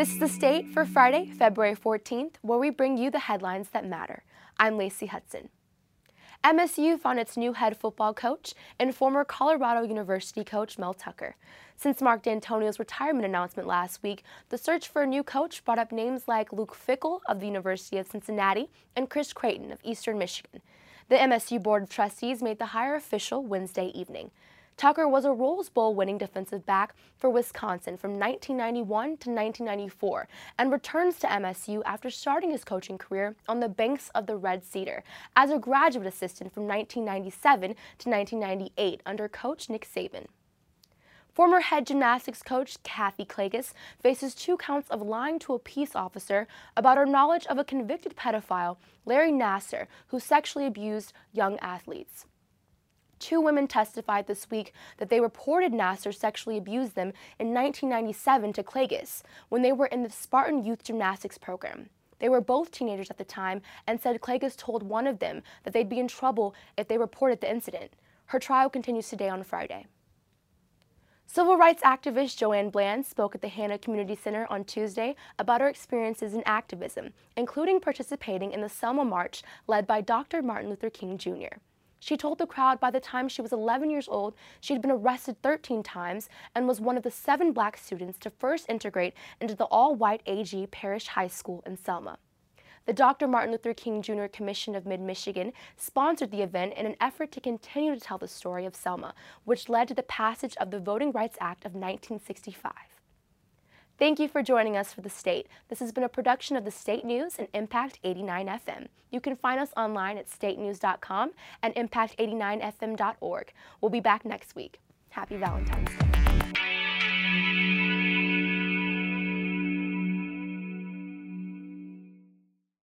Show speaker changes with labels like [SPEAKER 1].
[SPEAKER 1] This is The State for Friday, February 14th, where we bring you the headlines that matter. I'm Lacey Hudson. MSU found its new head football coach and former Colorado University coach Mel Tucker. Since Mark Dantonio's retirement announcement last week, the search for a new coach brought up names like Luke Fickell of the University of Cincinnati and Chris Creighton of Eastern Michigan. The MSU Board of Trustees made the hire official Wednesday evening. Tucker was a Rose Bowl winning defensive back for Wisconsin from 1991 to 1994 and returns to MSU after starting his coaching career on the banks of the Red Cedar as a graduate assistant from 1997 to 1998 under coach Nick Saban. Former head gymnastics coach Kathy Klages faces two counts of lying to a peace officer about her knowledge of a convicted pedophile, Larry Nassar, who sexually abused young athletes. Two women testified this week that they reported Nassar sexually abused them in 1997 to Klages when they were in the Spartan Youth Gymnastics program. They were both teenagers at the time and said Klages told one of them that they'd be in trouble if they reported the incident. Her trial continues today on Friday. Civil rights activist Joanne Bland spoke at the Hannah Community Center on Tuesday about her experiences in activism, including participating in the Selma March led by Dr. Martin Luther King Jr. She told the crowd by the time she was 11 years old, she had been arrested 13 times and was one of the seven black students to first integrate into the all-white AG Parrish High School in Selma. The Dr. Martin Luther King Jr. Commission of Mid-Michigan sponsored the event in an effort to continue to tell the story of Selma, which led to the passage of the Voting Rights Act of 1965. Thank you for joining us for The State. This has been a production of The State News and Impact 89 FM. You can find us online at statenews.com and impact89fm.org. We'll be back next week. Happy Valentine's Day.